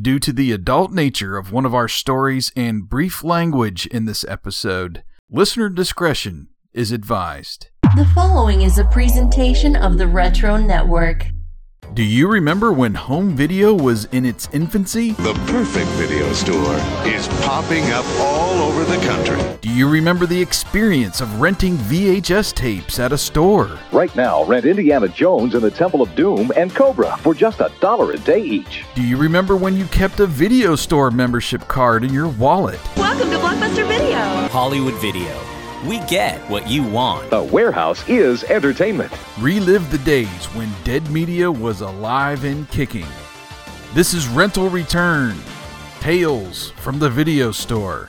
Due to the adult nature of one of our stories and brief language in this episode, listener discretion is advised. The following is a presentation of the Retro Network. Do you remember when home video was in its infancy? The perfect video store is popping up all over the country. Do you remember the experience of renting VHS tapes at a store? Right now, rent Indiana Jones and the Temple of Doom and Cobra for just a dollar a day each. Do you remember when you kept a video store membership card in your wallet? Welcome to Blockbuster Video. Hollywood Video. We get what you want. The warehouse is entertainment. Relive the days when dead media was alive and kicking. This is Rental Return Tales from the Video Store.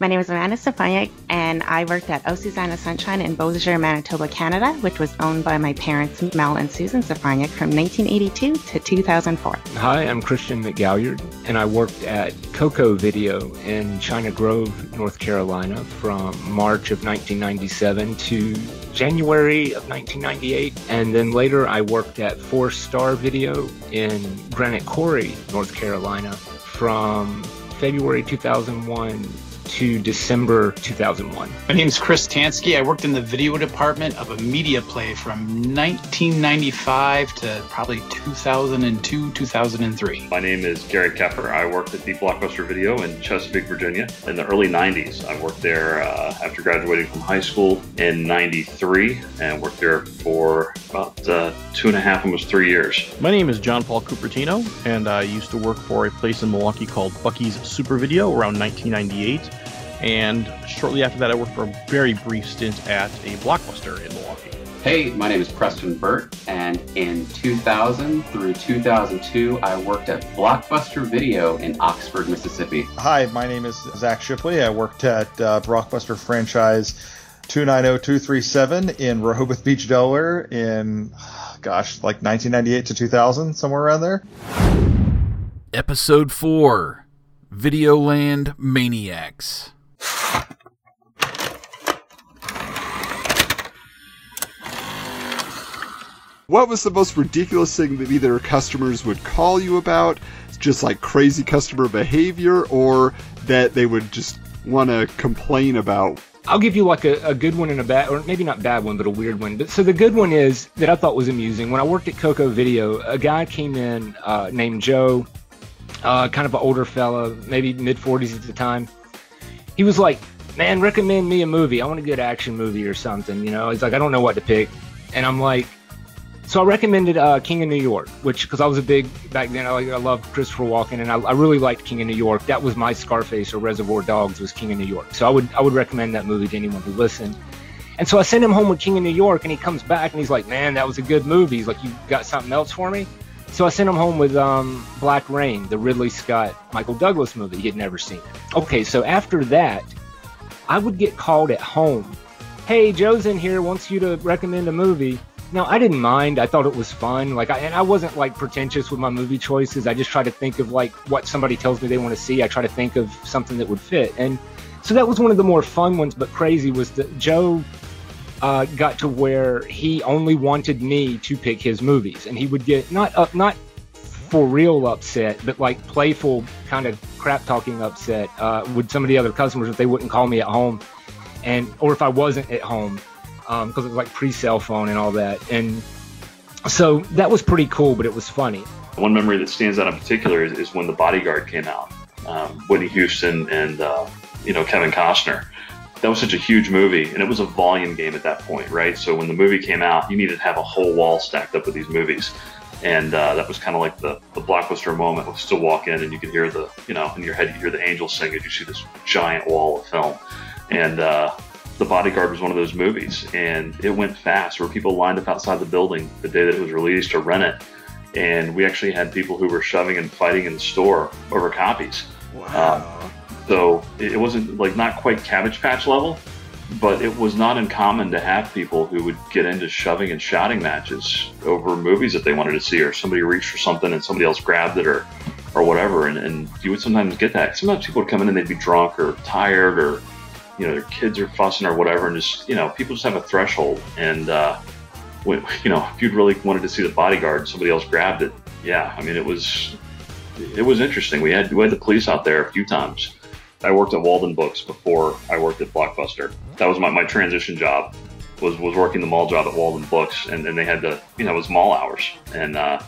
My name is Amanda Stefaniak, and I worked at O Susanna Sunshine in Beausejour, Manitoba, Canada, which was owned by my parents, Mel and Susan Stefaniak, from 1982 to 2004. Hi, I'm Christian McGalliard, and I worked at Coco Video in China Grove, North Carolina, from March of 1997 to January of 1998. And then later I worked at Four Star Video in Granite Quarry, North Carolina, from February 2001 to December 2001. My name is Chris Tansky. I worked in the video department of a media play from 1995 to probably 2002, 2003. My name is Gary Keffer. I worked at the Blockbuster Video in Chesapeake, Virginia in the early 90s. I worked there uh, after graduating from high school in 93 and worked there for about uh, two and a half, almost three years. My name is John Paul Cupertino, and I used to work for a place in Milwaukee called Bucky's Super Video around 1998. And shortly after that, I worked for a very brief stint at a blockbuster in Milwaukee. Hey, my name is Preston Burt, and in 2000 through 2002, I worked at Blockbuster Video in Oxford, Mississippi. Hi, my name is Zach Shipley. I worked at uh, Blockbuster franchise 290237 in Rehoboth Beach, Delaware in, gosh, like 1998 to 2000, somewhere around there. Episode 4 Videoland Maniacs. What was the most ridiculous thing that either customers would call you about, just like crazy customer behavior, or that they would just want to complain about? I'll give you like a, a, good one and a bad, or maybe not bad one, but a weird one. But so the good one is that I thought was amusing. When I worked at Coco Video, a guy came in uh, named Joe, uh, kind of an older fella, maybe mid 40s at the time. He was like, "Man, recommend me a movie. I want a good action movie or something." You know, he's like, "I don't know what to pick," and I'm like, so I recommended uh, King of New York, which because I was a big back then. I, I loved Christopher Walken, and I, I, really liked King of New York. That was my Scarface or Reservoir Dogs was King of New York. So I would I would recommend that movie to anyone who listened. And so I sent him home with King of New York, and he comes back and he's like, "Man, that was a good movie." He's like, "You got something else for me?" So I sent him home with um, Black Rain, the Ridley Scott Michael Douglas movie. He had never seen. Okay, so after that, I would get called at home. Hey, Joe's in here, wants you to recommend a movie. No, I didn't mind. I thought it was fun. Like, I, and I wasn't like pretentious with my movie choices. I just try to think of like what somebody tells me they want to see. I try to think of something that would fit. And so that was one of the more fun ones, but crazy was that Joe uh, got to where he only wanted me to pick his movies, and he would get not up, not for real upset, but like playful kind of crap talking upset uh, with some of the other customers if they wouldn't call me at home, and or if I wasn't at home because um, it was like pre-cell phone and all that. And so that was pretty cool, but it was funny. One memory that stands out in particular is, is when The Bodyguard came out. Um, Whitney Houston and uh, you know Kevin Costner. That was such a huge movie, and it was a volume game at that point, right? So when the movie came out, you needed to have a whole wall stacked up with these movies, and uh, that was kind of like the, the blockbuster moment. We still walk in, and you could hear the you know in your head you hear the angels sing as you see this giant wall of film, and uh, the Bodyguard was one of those movies, and it went fast. Where people lined up outside the building the day that it was released to rent it, and we actually had people who were shoving and fighting in the store over copies. Wow! Um, so it wasn't like not quite Cabbage Patch level, but it was not uncommon to have people who would get into shoving and shouting matches over movies that they wanted to see, or somebody reached for something and somebody else grabbed it, or or whatever. And, and you would sometimes get that. Sometimes people would come in and they'd be drunk or tired or you know their kids are fussing or whatever, and just you know people just have a threshold, and uh, when, you know, if you'd really wanted to see the bodyguard, somebody else grabbed it. Yeah, I mean, it was it was interesting. We had we had the police out there a few times. I worked at Walden Books before I worked at Blockbuster. That was my, my transition job was was working the mall job at Walden Books, and, and they had the you know it was mall hours, and uh,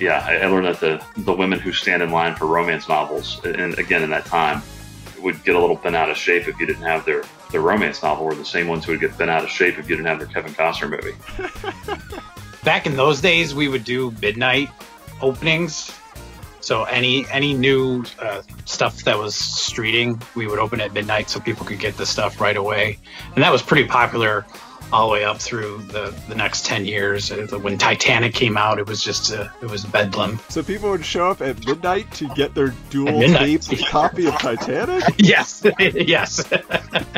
yeah, I, I learned that the the women who stand in line for romance novels, and again in that time, would get a little bent out of shape if you didn't have their their romance novel, or the same ones who would get bent out of shape if you didn't have their Kevin Costner movie. Back in those days, we would do midnight openings. So any any new uh, stuff that was streeting, we would open at midnight so people could get the stuff right away, and that was pretty popular all the way up through the, the next 10 years. Uh, When Titanic came out, it was just a, it was bedlam. So people would show up at midnight to get their dual At tape copy of Titanic? yes, yes.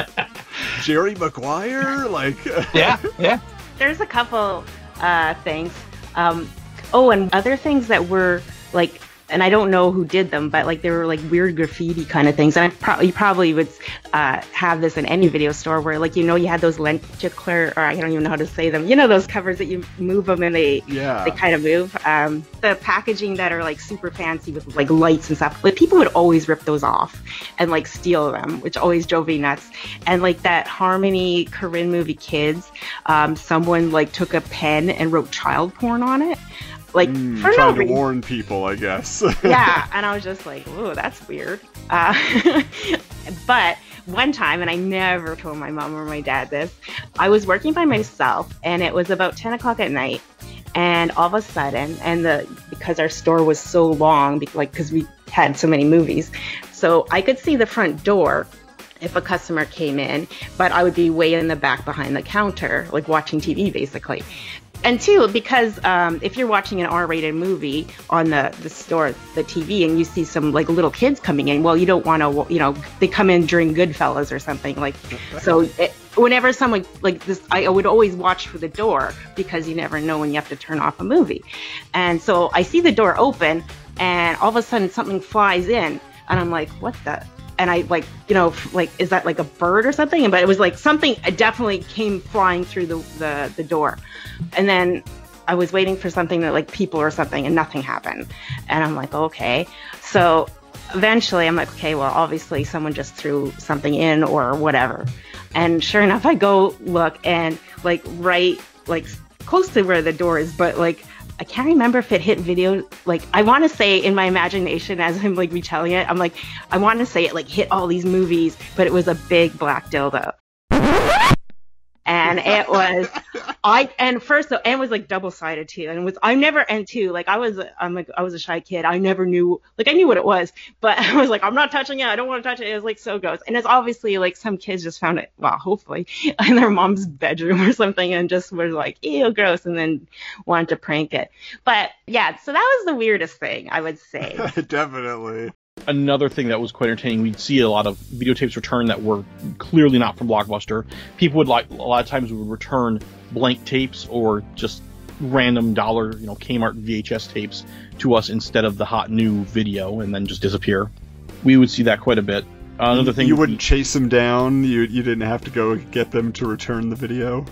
Jerry Maguire? Like, yeah, yeah. There's a couple uh, things. Um, oh, and other things that were like, and I don't know who did them, but like they were like weird graffiti kind of things. And I pro- you probably would uh, have this in any video store where like you know you had those lenticular, or I don't even know how to say them. You know those covers that you move them and they Yeah. they kind of move. Um, the packaging that are like super fancy with like lights and stuff. Like people would always rip those off and like steal them, which always drove me nuts. And like that Harmony Korine movie Kids, um, someone like took a pen and wrote child porn on it. Like mm, for no trying to reason. warn people, I guess. yeah, and I was just like, "Ooh, that's weird." Uh, but one time, and I never told my mom or my dad this, I was working by myself, and it was about ten o'clock at night, and all of a sudden, and the because our store was so long, like because we had so many movies, so I could see the front door if a customer came in, but I would be way in the back behind the counter, like watching TV basically. And two, because um, if you're watching an R-rated movie on the, the store, the TV, and you see some like little kids coming in, well, you don't want to, you know, they come in during Goodfellas or something like. So it, whenever someone like this, I would always watch for the door because you never know when you have to turn off a movie. And so I see the door open, and all of a sudden something flies in, and I'm like, what the? And I like, you know, like, is that like a bird or something? But it was like something definitely came flying through the, the, the door. And then I was waiting for something that like people or something and nothing happened. And I'm like, okay. So eventually I'm like, okay, well, obviously someone just threw something in or whatever. And sure enough, I go look and like right, like close to where the door is, but like I can't remember if it hit video. Like I want to say in my imagination as I'm like retelling it, I'm like I want to say it like hit all these movies, but it was a big black dildo. And it was, I and first and it was like double sided too, and it was I never and two like I was I'm like I was a shy kid. I never knew like I knew what it was. But I was like I'm not touching it. I don't want to touch it. It was like so gross. And it's obviously like some kids just found it well hopefully in their mom's bedroom or something and just were like ew gross and then wanted to prank it. But yeah so that was the weirdest thing I would say. Definitely. Another thing that was quite entertaining, we'd see a lot of videotapes return that were clearly not from Blockbuster. People would like a lot of times would return blank tapes or just random dollar, you know, Kmart VHS tapes to us instead of the hot new video, and then just disappear. We would see that quite a bit. Another thing you wouldn't chase them down. You you didn't have to go get them to return the video.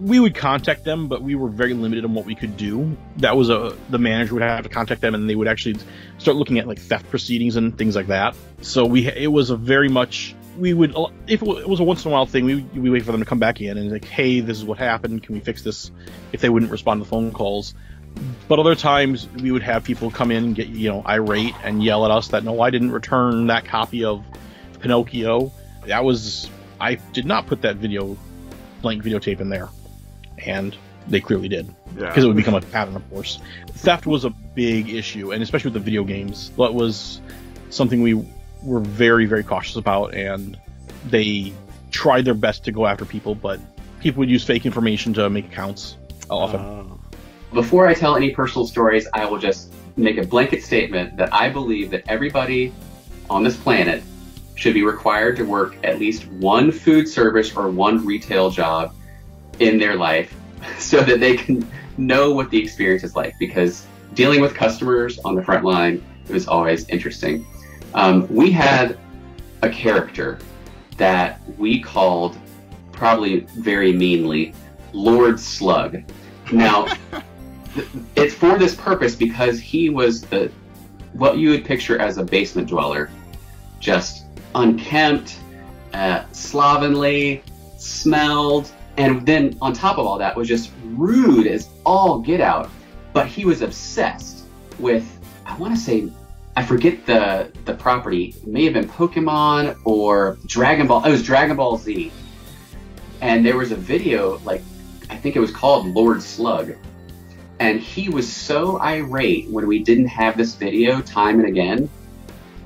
We would contact them, but we were very limited on what we could do. That was a the manager would have to contact them, and they would actually start looking at like theft proceedings and things like that. So we it was a very much we would if it was a once in a while thing, we we wait for them to come back in and like, hey, this is what happened. Can we fix this? If they wouldn't respond to phone calls. But other times we would have people come in and get you know irate and yell at us that no, I didn't return that copy of Pinocchio. That was I did not put that video blank videotape in there, and they clearly did Yeah. because it would become a pattern, of course. Theft was a big issue, and especially with the video games, that was something we were very very cautious about, and they tried their best to go after people, but people would use fake information to make accounts often. Ah. Before I tell any personal stories, I will just make a blanket statement that I believe that everybody on this planet should be required to work at least one food service or one retail job in their life so that they can know what the experience is like because dealing with customers on the front line it was always interesting. Um, we had a character that we called probably very meanly Lord Slug. Now, it's for this purpose because he was the what you would picture as a basement dweller, just unkempt, uh, slovenly, smelled, and then on top of all that was just rude as all get out. But he was obsessed with I want to say I forget the the property. It may have been Pokemon or Dragon Ball. It was Dragon Ball Z. And there was a video, like I think it was called Lord Slug. And he was so irate when we didn't have this video time and again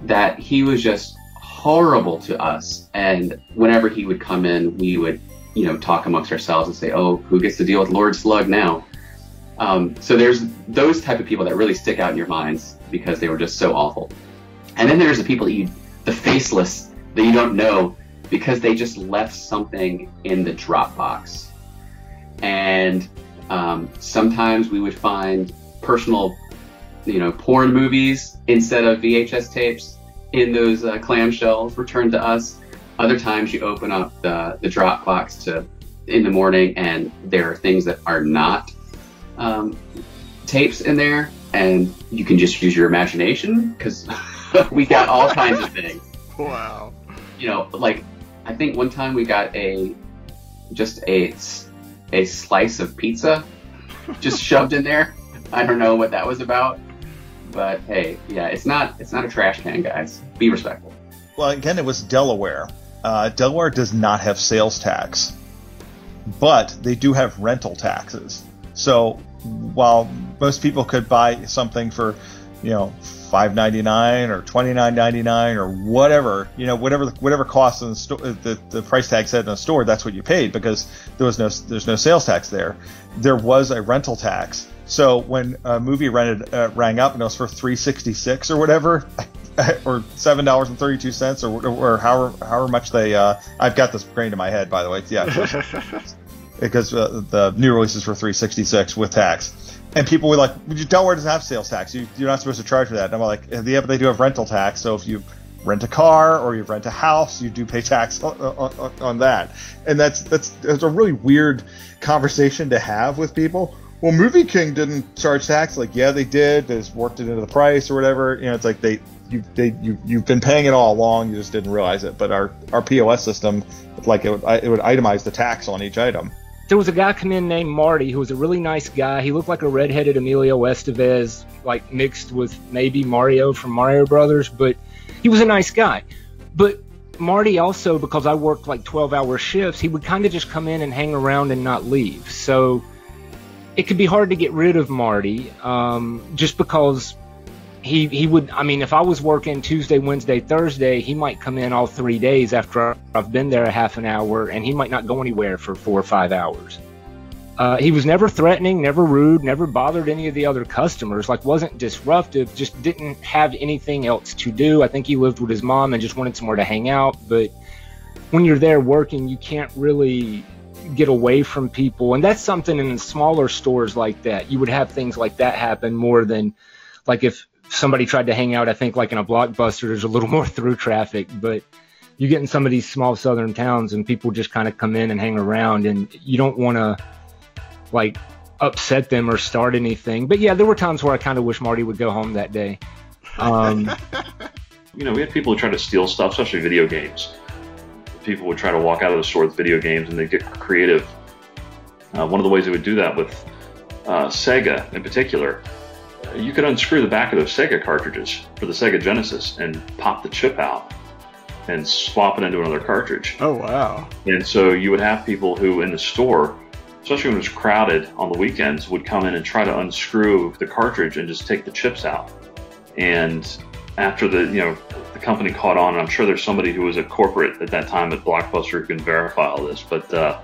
that he was just horrible to us. And whenever he would come in, we would, you know, talk amongst ourselves and say, "Oh, who gets to deal with Lord Slug now?" Um, so there's those type of people that really stick out in your minds because they were just so awful. And then there's the people that you, the faceless that you don't know because they just left something in the Dropbox. And um, sometimes we would find personal, you know, porn movies instead of VHS tapes in those uh, clamshells returned to us. Other times you open up the, the Dropbox to in the morning and there are things that are not um, tapes in there and you can just use your imagination because we got all kinds of things. Wow. You know, like I think one time we got a just a a slice of pizza just shoved in there. I don't know what that was about, but hey, yeah, it's not it's not a trash can, guys. Be respectful. Well, again, it was Delaware. Uh, Delaware does not have sales tax, but they do have rental taxes. So while most people could buy something for, you know, five ninety nine or twenty nine ninety nine or whatever, you know, whatever whatever cost in the store, the, the price tag said in the store, that's what you paid because there was no there's no sales tax there. There was a rental tax. So when a movie rented uh, rang up and it was for three sixty six or whatever, or seven dollars and thirty two cents, or, or however however much they. Uh, I've got this grained in my head, by the way. Yeah, because uh, the new releases for three sixty six with tax. And people were like, Delaware doesn't have sales tax. You, you're not supposed to charge for that. And I'm like, yeah, but they do have rental tax. So if you rent a car or you rent a house, you do pay tax on, on, on that. And that's, that's that's a really weird conversation to have with people. Well, Movie King didn't charge tax. Like, yeah, they did. They just worked it into the price or whatever. You know, it's like they you they you you've been paying it all along. You just didn't realize it. But our our POS system, like it would it would itemize the tax on each item there was a guy come in named Marty who was a really nice guy. He looked like a redheaded Emilio Estevez, like mixed with maybe Mario from Mario Brothers, but he was a nice guy. But Marty also, because I worked like 12 hour shifts, he would kind of just come in and hang around and not leave. So it could be hard to get rid of Marty um, just because he he would I mean if I was working Tuesday, Wednesday, Thursday, he might come in all three days after I've been there a half an hour and he might not go anywhere for four or five hours. Uh, he was never threatening, never rude, never bothered any of the other customers, like wasn't disruptive, just didn't have anything else to do. I think he lived with his mom and just wanted somewhere to hang out. But when you're there working, you can't really get away from people. And that's something in smaller stores like that. You would have things like that happen more than like if somebody tried to hang out, I think like in a blockbuster, there's a little more through traffic, but you get in some of these small southern towns and people just kind of come in and hang around and you don't want to like upset them or start anything. But yeah, there were times where I kind of wish Marty would go home that day. Um, you know, we had people who try to steal stuff, especially video games. People would try to walk out of the store with video games and they'd get creative. Uh, one of the ways they would do that with uh, Sega in particular you could unscrew the back of those Sega cartridges for the Sega Genesis and pop the chip out and swap it into another cartridge. Oh wow! And so you would have people who in the store, especially when it was crowded on the weekends, would come in and try to unscrew the cartridge and just take the chips out. And after the you know company caught on, I'm sure there's somebody who was a corporate at that time at Blockbuster who can verify all this, but uh,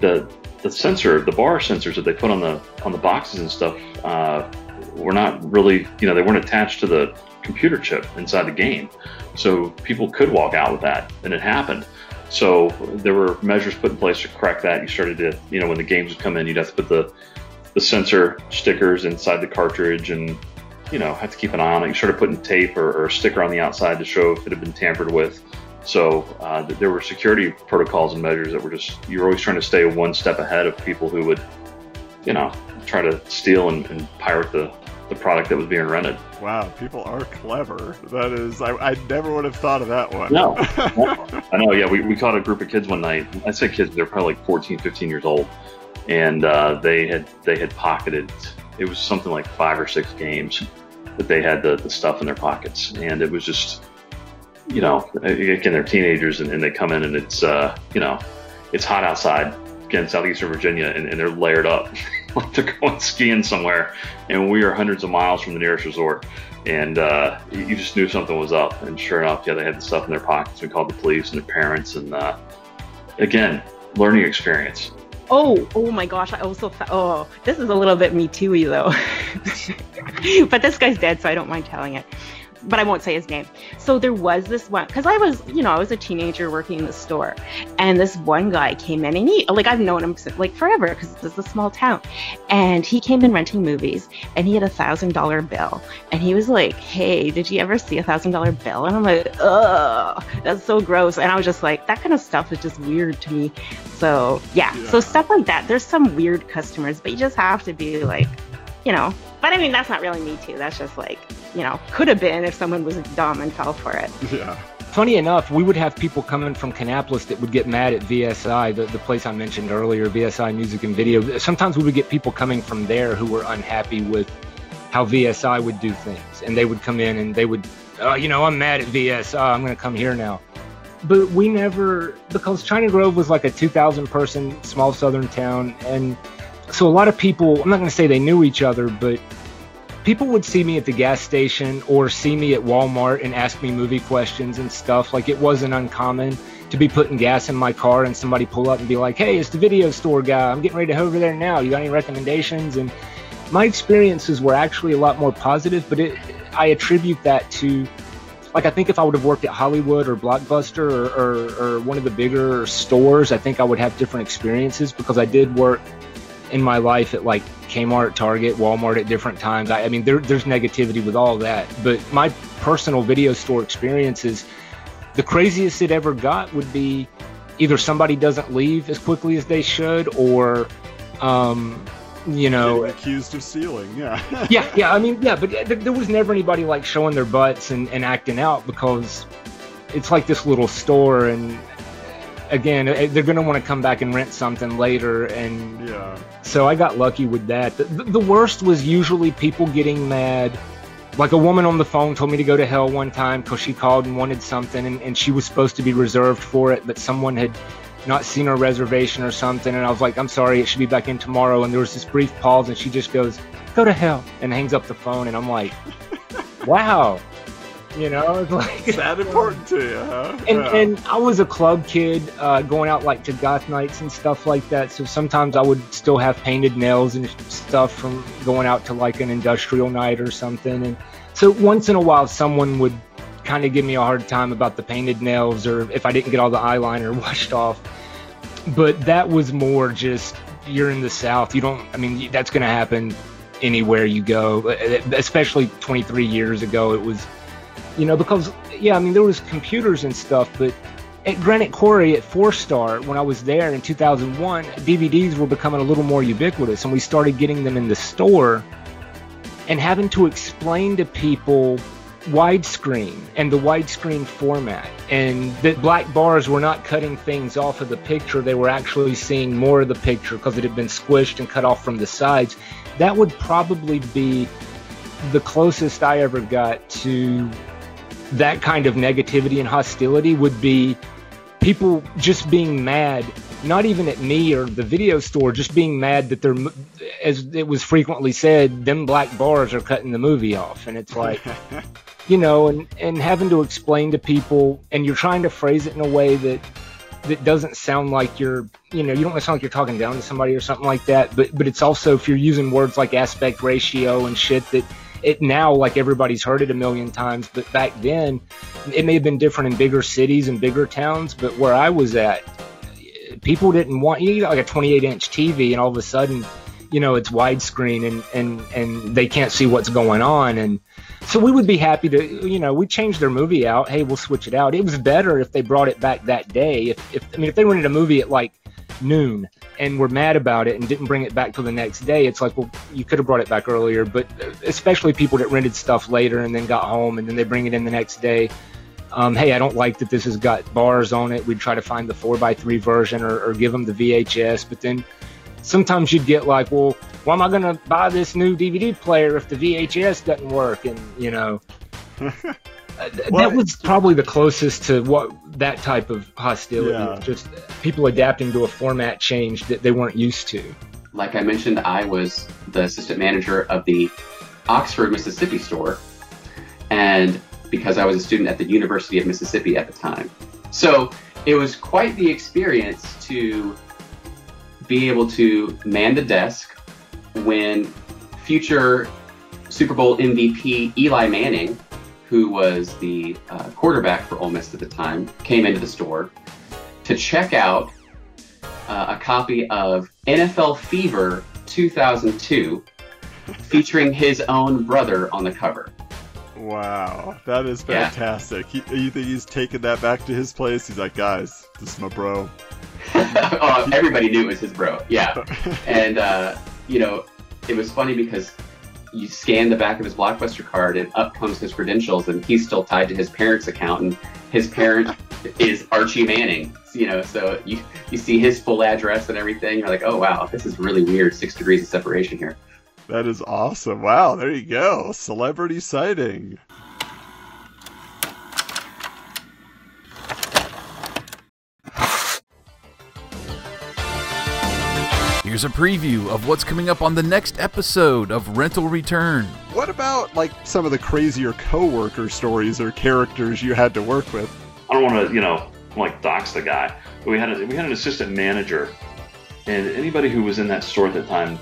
the the sensor, the bar sensors that they put on the on the boxes and stuff. Uh, were not really, you know, they weren't attached to the computer chip inside the game. So people could walk out with that, and it happened. So there were measures put in place to correct that. You started to, you know, when the games would come in, you'd have to put the the sensor stickers inside the cartridge, and you know, have to keep an eye on it. You started putting tape or, or a sticker on the outside to show if it had been tampered with. So uh, there were security protocols and measures that were just you're always trying to stay one step ahead of people who would you know, try to steal and, and pirate the, the product that was being rented. Wow, people are clever. That is, I, I never would have thought of that one. No, I know. Yeah, we, we caught a group of kids one night. I say kids, they're probably like 14, 15 years old, and uh, they had they had pocketed. It was something like five or six games that they had the, the stuff in their pockets, and it was just, you know, again they're teenagers and, and they come in and it's uh, you know, it's hot outside again southeastern Virginia and, and they're layered up like they're going skiing somewhere, and we are hundreds of miles from the nearest resort. And uh, you just knew something was up. And sure enough, yeah, they had the stuff in their pockets. We called the police and their parents. And uh, again, learning experience. Oh, oh my gosh! I also fa- oh, this is a little bit me too though. but this guy's dead, so I don't mind telling it but I won't say his name. So there was this one because I was, you know, I was a teenager working in the store, and this one guy came in and he, like, I've known him like forever because this is a small town, and he came in renting movies, and he had a thousand dollar bill, and he was like, "Hey, did you ever see a thousand dollar bill?" And I'm like, "Ugh, that's so gross," and I was just like, that kind of stuff is just weird to me. So yeah, yeah. so stuff like that. There's some weird customers, but you just have to be like, you know. But I mean, that's not really me too. That's just like you know, could have been if someone was dumb and fell for it. Yeah. Funny enough, we would have people coming from Kannapolis that would get mad at VSI, the, the place I mentioned earlier, VSI Music and Video. Sometimes we would get people coming from there who were unhappy with how VSI would do things. And they would come in and they would, oh, you know, I'm mad at VSI. I'm going to come here now. But we never, because China Grove was like a 2,000 person small southern town. And so a lot of people, I'm not going to say they knew each other, but people would see me at the gas station or see me at Walmart and ask me movie questions and stuff. Like it wasn't uncommon to be putting gas in my car and somebody pull up and be like, "Hey, it's the video store guy. I'm getting ready to head over there now. You got any recommendations?" And my experiences were actually a lot more positive, but it, I attribute that to like I think if I would have worked at Hollywood or Blockbuster or, or, or one of the bigger stores, I think I would have different experiences because I did work in my life at like Kmart, Target, Walmart at different times. I, I mean, there, there's negativity with all that. But my personal video store experiences, the craziest it ever got would be either somebody doesn't leave as quickly as they should, or, um, you know, Getting accused of stealing. Yeah. yeah, yeah. I mean, yeah, but there was never anybody like showing their butts and, and acting out because it's like this little store and again, eh, they're going to want to come back and rent something later. And yeah. so I got lucky with that. The, the, worst was usually people getting mad. Like a woman on the phone told me to go to hell one time because she called and wanted something, and, and she was supposed to be reserved for it, but someone had not seen her reservation or something. And I was like, I'm sorry, it should be back in tomorrow. And there was this brief pause, and she just goes, Go to hell, and hangs up the phone. And I'm like, Wow, you know, it's like it's that important to you, huh? And yeah. and I was a club kid, uh, going out like to goth nights and stuff like that. So sometimes I would still have painted nails and stuff from going out to like an industrial night or something. And so once in a while, someone would kind of give me a hard time about the painted nails or if I didn't get all the eyeliner washed off. But that was more just you're in the South. You don't. I mean, that's going to happen anywhere you go. Especially 23 years ago, it was you know, because yeah, I mean there was computers and stuff, but at Granite Quarry at Four Star, when I was there in 2001, DVDs were becoming a little more ubiquitous, and we started getting them in the store, and having to explain to people widescreen and the widescreen format, and that black bars were not cutting things off of the picture; they were actually seeing more of the picture because it had been squished and cut off from the sides. That would probably be the closest I ever got to that kind of negativity and hostility would be people just being mad, not even at me or the video store, just being mad that they're, as it was frequently said, them black bars are cutting the movie off. And it's like, you know, and, and having to explain to people, and you're trying to phrase it in a way that, that doesn't sound like you're, you know, you don't want to sound like you're talking down to somebody or something like that. But, but it's also if you're using words like aspect ratio and shit that, it now like everybody's heard it a million times, but back then it may have been different in bigger cities and bigger towns. But where I was at, people didn't want you got like a 28 inch TV, and all of a sudden, you know, it's widescreen and and and they can't see what's going on and. So we would be happy to, you know, we changed their movie out. Hey, we'll switch it out. It was better if they brought it back that day. If, if I mean, if they rented a movie at like noon and were mad about it and didn't bring it back till the next day, it's like, well, you could have brought it back earlier. But especially people that rented stuff later and then got home and then they bring it in the next day. Um, hey, I don't like that this has got bars on it. We'd try to find the 4x3 version or, or give them the VHS. But then sometimes you'd get like, well, why am I going to buy this new DVD player if the VHS doesn't work? And, you know. that was probably the closest to what that type of hostility Yeah. just people adapting to a format change that they weren't used to Like I mentioned, I was the assistant manager of the Oxford, Mississippi store, and because I was a student at the University of Mississippi at the time. So it was quite the experience to be able to man the desk when future Super Bowl MVP Eli Manning, who was the uh, quarterback for Ole Miss at the time, came into the store to check out uh, a copy of NFL Fever 2002, featuring his own brother on the cover. Wow, that is Yeah. fantastic. He, you think he's taking that back to his place? He's like, guys, this is my bro. oh, everybody knew it was his bro. Yeah, and uh, you know, it was funny because you scan the back of his blockbuster card, and up comes his credentials, and he's still tied to his parents' account, and his parent is Archie Manning. You know, so you you see his full address and everything. You're like, oh wow, this is really weird. Six degrees of separation here. That is awesome. Wow, there you go. Celebrity sighting. Here's a preview of what's coming up on the next episode of Rental Return. What about like some of the crazier coworker stories or characters you had to work with? I don't want to, you know, like dox the guy. But we had a, we had an assistant manager, and anybody who was in that store at the time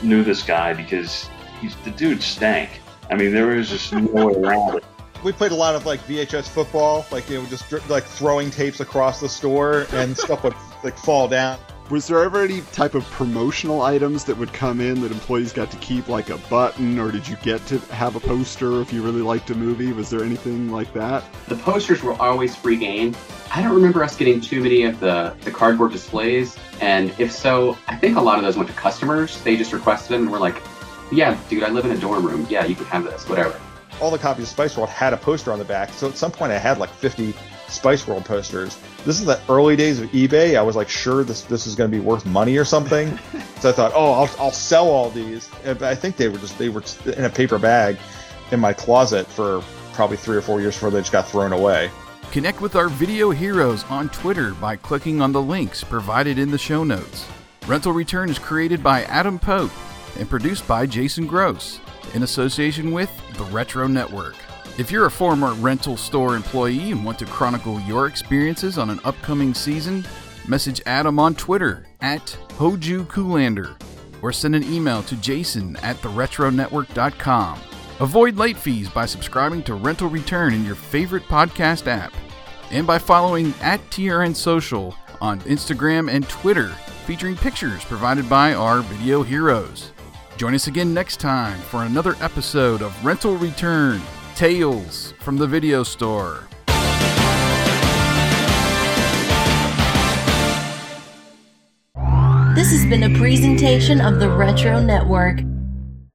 knew this guy because he's the dude stank. I mean, there was just no way around it. We played a lot of like VHS football, like you know, just like throwing tapes across the store, and stuff would like fall down. Was there ever any type of promotional items that would come in that employees got to keep, like a button, or did you get to have a poster if you really liked a movie? Was there anything like that? The posters were always free game. I don't remember us getting too many of the, the cardboard displays, and if so, I think a lot of those went to customers. They just requested them, and we're like, yeah, dude, I live in a dorm room. Yeah, you can have this, whatever. All the copies of Spice World had a poster on the back, so at some point I had like 50 Spice World posters. This is the early days of eBay. I was like sure this this is going to be worth money or something, so I thought, oh, I'll, I'll sell all these. And I think they were just they were in a paper bag in my closet for probably three or four years before they just got thrown away. Connect with our video heroes on Twitter by clicking on the links provided in the show notes. Rental Return is created by Adam Pope and produced by Jason Gross in association with the Retro Network. If you're a former rental store employee and want to chronicle your experiences on an upcoming season, message Adam on Twitter at Hoju Koolander or send an email to jason at theretronetwork.com. Avoid late fees by subscribing to Rental Return in your favorite podcast app and by following at TRN Social on Instagram and Twitter, featuring pictures provided by our video heroes. Join us again next time for another episode of Rental Return Tales from the Video Store. This has been a presentation of the Retro Network.